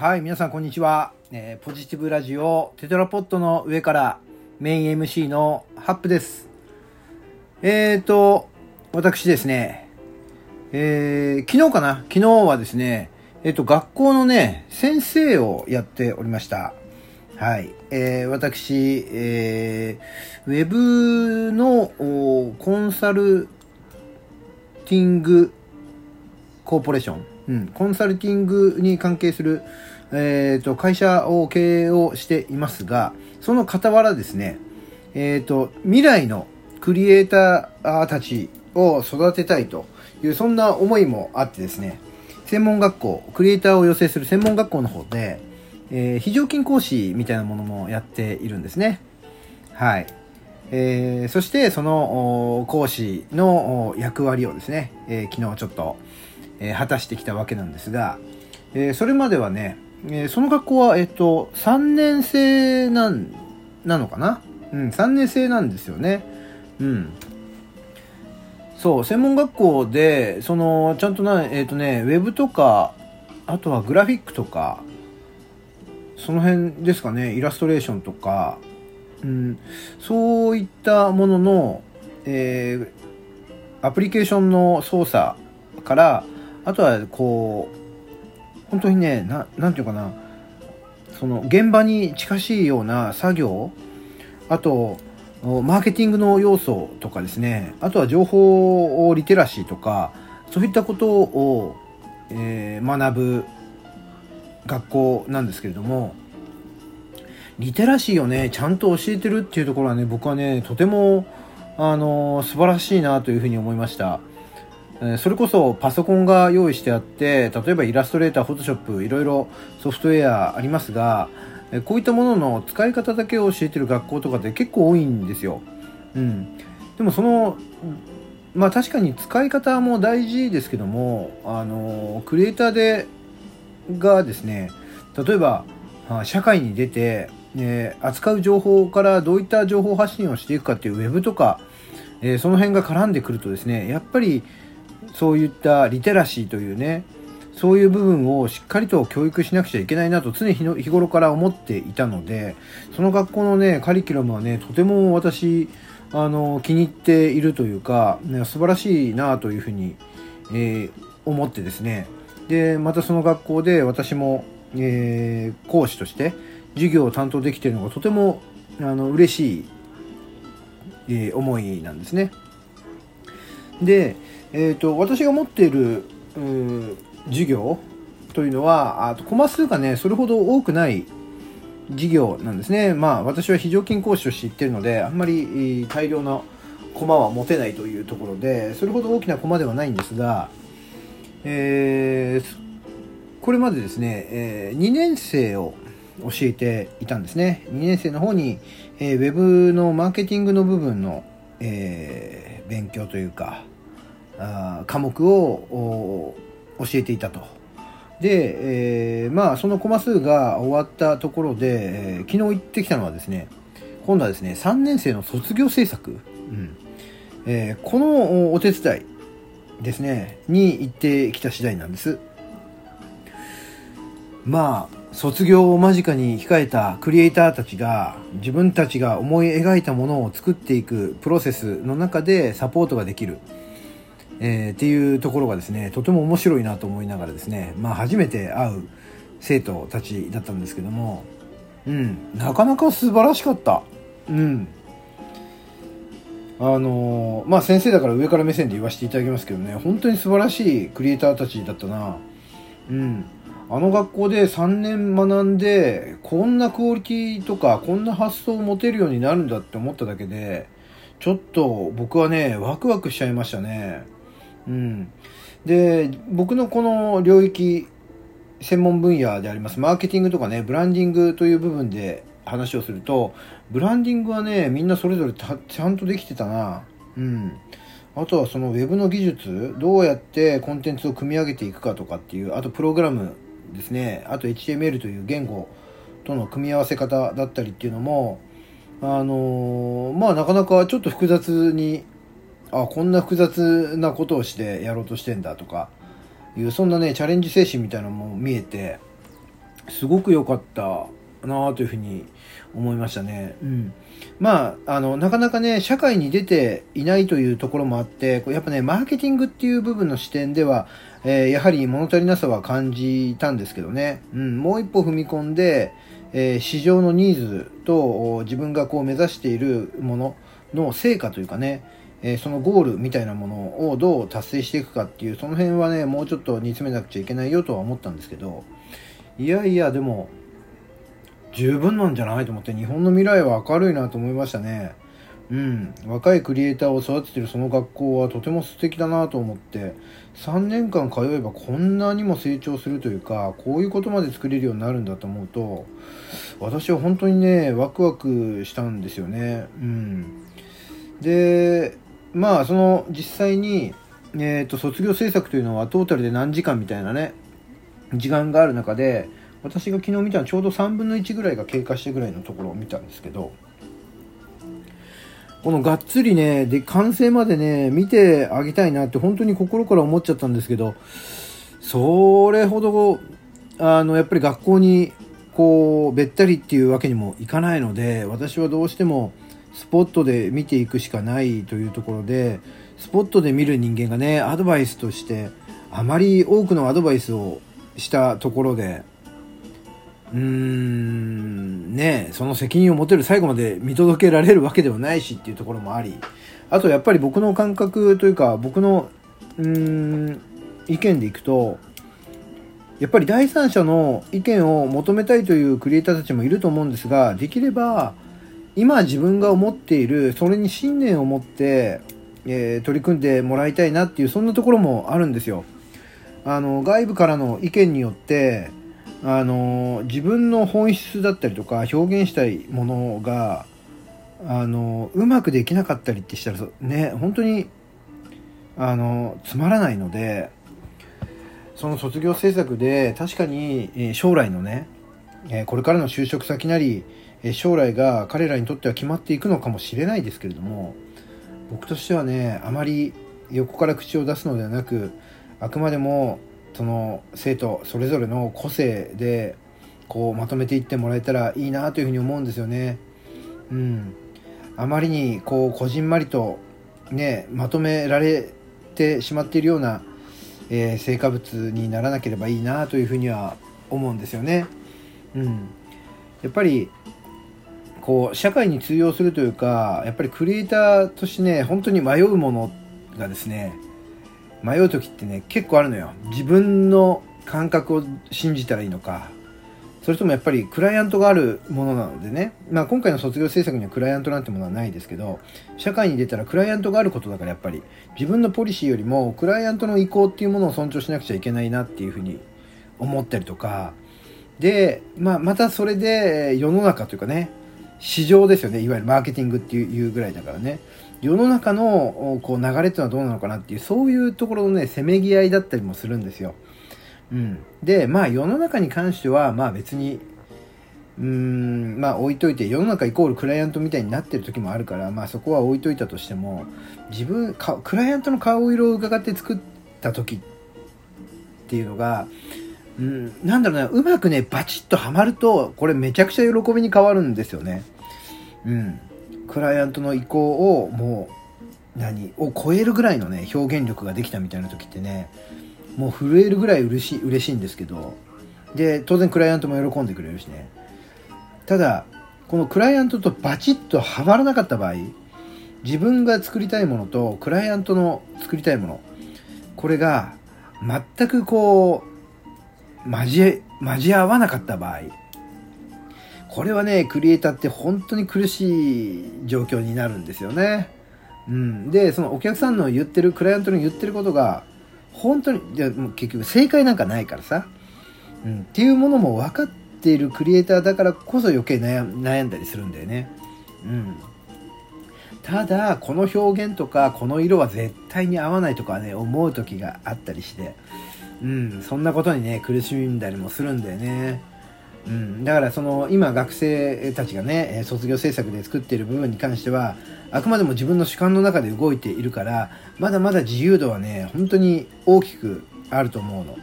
はい、皆さんこんにちは。えーポジティブラジオテトラポットの上からメイン MC のハップです。えーと、私ですね、えー昨日かな？昨日はですね、えっ、と、学校のね、先生をやっておりました。はい。えー私、えーウェブのコンサルティングコーポレーション、うん、コンサルティングに関係する、えー、と会社を経営をしていますが、その傍らですね、えー、と未来のクリエイターたちを育てたいという、そんな思いもあってですね、専門学校、クリエイターを養成する専門学校の方で、えー非常勤講師みたいなものもやっているんですね。はい。えーそしてその講師の役割をですね、えー昨日ちょっと、えー果たしてきたわけなんですが、えーそれまではね、えーその学校は、えっと、3年生なん、なのかな？うん、3年生なんですよね。うん。そう、専門学校で、その、ちゃんとな、えっ、とね、ウェブとか、あとはグラフィックとか、その辺ですかね、イラストレーションとか、うん、そういったものの、えーアプリケーションの操作から、あとはこう、本当にね、なんていうかな、その現場に近しいような作業、あと、マーケティングの要素とかですね、あとは情報リテラシーとか、そういったことを、えー学ぶ学校なんですけれども、リテラシーをね、ちゃんと教えてるっていうところはね、僕はね、とても、あの素晴らしいなというふうに思いました。それこそパソコンが用意してあって、例えばイラストレーター、フォトショップ、いろいろソフトウェアありますが、こういったものの使い方だけを教えてる学校とかって結構多いんですよ。うん。でもその、まあ確かに使い方も大事ですけども、あのクリエイターで、がですね、例えば、社会に出て、えー扱う情報からどういった情報発信をしていくかっていうウェブとか、えーその辺が絡んでくるとですね、やっぱりそういったリテラシーというね、そういう部分をしっかりと教育しなくちゃいけないなと常日頃から思っていたので、その学校のね、カリキュラムはね、とても私、あの、気に入っているというか、ね、素晴らしいなというふうに、えー思ってですね、で、またその学校で私も、えー講師として授業を担当できているのがとてもあの嬉しい、えー思いなんですね。で、えー、と私が持っているうー授業というのはあとコマ数がねそれほど多くない授業なんですね。まあ私は非常勤講師として言ってるのであんまり大量のコマは持てないというところでそれほど大きなコマではないんですが、えーこれまでですね、え2年生を教えていたんですね。2年生の方に、えーウェブのマーケティングの部分の、えー勉強というか、あ科目を教えていたと。で、えーまあ、そのコマ数が終わったところで、えー昨日行ってきたのはですね、今度はですね、3年生の卒業制作、うんえーこのお手伝いですね、に行ってきた次第なんです。まあ卒業を間近に控えたクリエイターたちが自分たちが思い描いたものを作っていくプロセスの中でサポートができる、えーっていうところがですねとても面白いなと思いながらですね、まあ、初めて会う生徒たちだったんですけども、うん、なかなか素晴らしかった。うん。あのまあ先生だから上から目線で言わせていただきますけどね。本当に素晴らしいクリエイターたちだったな。うん。あの学校で3年学んで、こんなクオリティとか、こんな発想を持てるようになるんだって思っただけで、ちょっと僕はね、ワクワクしちゃいましたね。うん。で、僕のこの領域、専門分野であります、マーケティングとかね、ブランディングという部分で話をすると、ブランディングはね、みんなそれぞれちゃんとできてたな。うん。あとはそのウェブの技術、どうやってコンテンツを組み上げていくかとかっていう、あとプログラムですね、あと HTML という言語との組み合わせ方だったりっていうのも、あのまあなかなかちょっと複雑に、あ、こんな複雑なことをしてやろうとしてんだとかいう、そんなね、チャレンジ精神みたいなのも見えて、すごく良かったなというふうに思いましたね。うん。まあ、あの、なかなかね、社会に出ていないというところもあって、やっぱね、マーケティングっていう部分の視点では、えー、やはり物足りなさは感じたんですけどね。うん、もう一歩踏み込んで、えー、市場のニーズと自分がこう目指しているものの成果というかね、えー、そのゴールみたいなものをどう達成していくかっていう、その辺はね、もうちょっと煮詰めなくちゃいけないよとは思ったんですけど、いやいや、でも、十分なんじゃないと思って、日本の未来は明るいなと思いましたね。うん、若いクリエイターを育ててるその学校はとても素敵だなと思って3年間通えばこんなにも成長するというかこういうことまで作れるようになるんだと思うと私は本当にねワクワクしたんですよね。うん、でまあその実際に、えーと、卒業制作というのはトータルで何時間みたいなね時間がある中で私が昨日見たのちょうど3分の1ぐらいが経過してぐらいのところを見たんですけどこのがっつりねで完成までね見てあげたいなって本当に心から思っちゃったんですけどそれほどあのやっぱり学校にこうべったりっていうわけにもいかないので私はどうしてもスポットで見ていくしかないというところでスポットで見る人間がねアドバイスとしてあまり多くのアドバイスをしたところでうーんねその責任を持てる最後まで見届けられるわけではないしっていうところもありあとやっぱり僕の感覚というか僕のうーん意見でいくとやっぱり第三者の意見を求めたいというクリエイターたちもいると思うんですができれば今自分が思っているそれに信念を持って、えー、取り組んでもらいたいなっていうそんなところもあるんですよ。あの外部からの意見によってあの自分の本質だったりとか表現したいものがあのうまくできなかったりってしたらね本当にあのつまらないのでその卒業制作で確かに将来のねこれからの就職先なり将来が彼らにとっては決まっていくのかもしれないですけれども僕としてはねあまり横から口を出すのではなくあくまでもその生徒それぞれの個性でこうまとめていってもらえたらいいなというふうに思うんですよね。うん、あまりにこうこじんまりとねまとめられてしまっているような、えー、成果物にならなければいいなというふうには思うんですよね。うん、やっぱりこう社会に通用するというかやっぱりクリエイターとしてね本当に迷うものがですね迷う時ってね結構あるのよ。自分の感覚を信じたらいいのか。それともやっぱりクライアントがあるものなのでね、まあ、今回の卒業制作にはクライアントなんてものはないですけど社会に出たらクライアントがあることだからやっぱり自分のポリシーよりもクライアントの意向っていうものを尊重しなくちゃいけないなっていうふうに思ったりとか。で、まあ、またそれで世の中というかね市場ですよね。いわゆるマーケティングっていうぐらいだからね。世の中のこう流れっていうのはどうなのかなっていうそういうところのねせめぎ合いだったりもするんですよ、うん、でまあ世の中に関してはまあ別にうーんまあ置いといて世の中イコールクライアントみたいになってる時もあるからまあそこは置いといたとしても自分かクライアントの顔色を伺って作った時っていうのがうん、なんだろうな、うまくね、バチッとはまると、これめちゃくちゃ喜びに変わるんですよね。うん。クライアントの意向をもう、何を超えるぐらいのね、表現力ができたみたいな時ってね、もう震えるぐらい嬉しい、嬉しいんですけど、で、当然クライアントも喜んでくれるしね。ただ、このクライアントとバチッとはまらなかった場合、自分が作りたいものとクライアントの作りたいもの、これが全くこう、交え、交合わなかった場合、これはね、クリエイターって本当に苦しい状況になるんですよね。うん。で、そのお客さんの言ってる、クライアントの言ってることが、本当に、いやも結局正解なんかないからさ、うん。っていうものも分かっているクリエイターだからこそ余計悩悩んだりするんだよね。うん。ただ、この表現とか、この色は絶対に合わないとかね、思う時があったりして、うん、そんなことにね、苦しんだりもするんだよね。うん、だからその今学生たちがね卒業制作で作っている部分に関してはあくまでも自分の主観の中で動いているからまだまだ自由度はね本当に大きくあると思うの。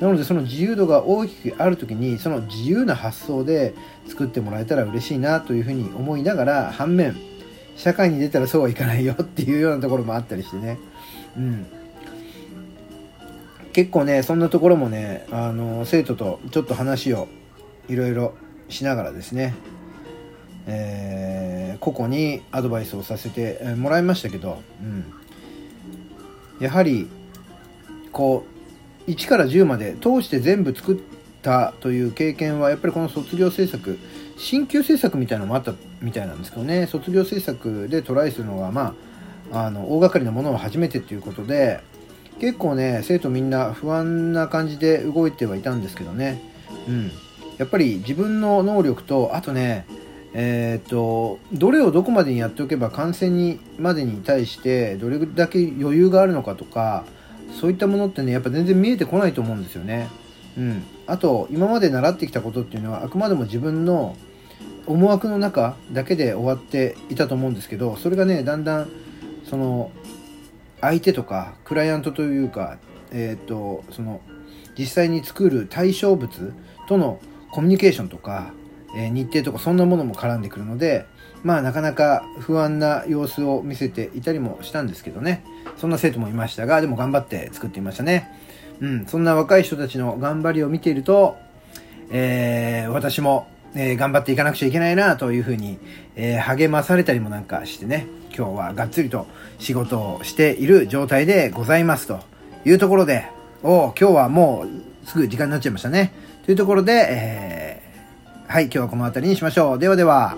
なのでその自由度が大きくある時にその自由な発想で作ってもらえたら嬉しいなというふうに思いながら反面社会に出たらそうはいかないよっていうようなところもあったりしてね。うん。結構ねそんなところもねあの生徒とちょっと話をいろいろしながらですねえー、個々にアドバイスをさせてもらいましたけど、うん、やはりこう1から10まで通して全部作ったという経験はやっぱりこの卒業制作進級制作みたいなのもあったみたいなんですけどね。卒業制作でトライするのがまああの大掛かりなものは初めてっていうことで結構ね生徒みんな不安な感じで動いてはいたんですけどね。うん。やっぱり自分の能力とあとねえーと、どれをどこまでにやっておけば感染にまでに対してどれだけ余裕があるのかとかそういったものってねやっぱ全然見えてこないと思うんですよね。うん、あと今まで習ってきたことっていうのはあくまでも自分の思惑の中だけで終わっていたと思うんですけどそれがねだんだんその相手とかクライアントというか、えーとその実際に作る対象物とのコミュニケーションとかえ日程とかそんなものも絡んでくるので、まあなかなか不安な様子を見せていたりもしたんですけどね。そんな生徒もいましたが、でも頑張って作っていましたね。うん、そんな若い人たちの頑張りを見ていると、えー、私も、えー、頑張っていかなくちゃいけないなというふうに、えー、励まされたりもなんかしてね、今日はがっつりと仕事をしている状態でございますというところで、お今日はもうすぐ時間になっちゃいましたね。というところで、えーはい、今日はこの辺りにしましょう。ではでは。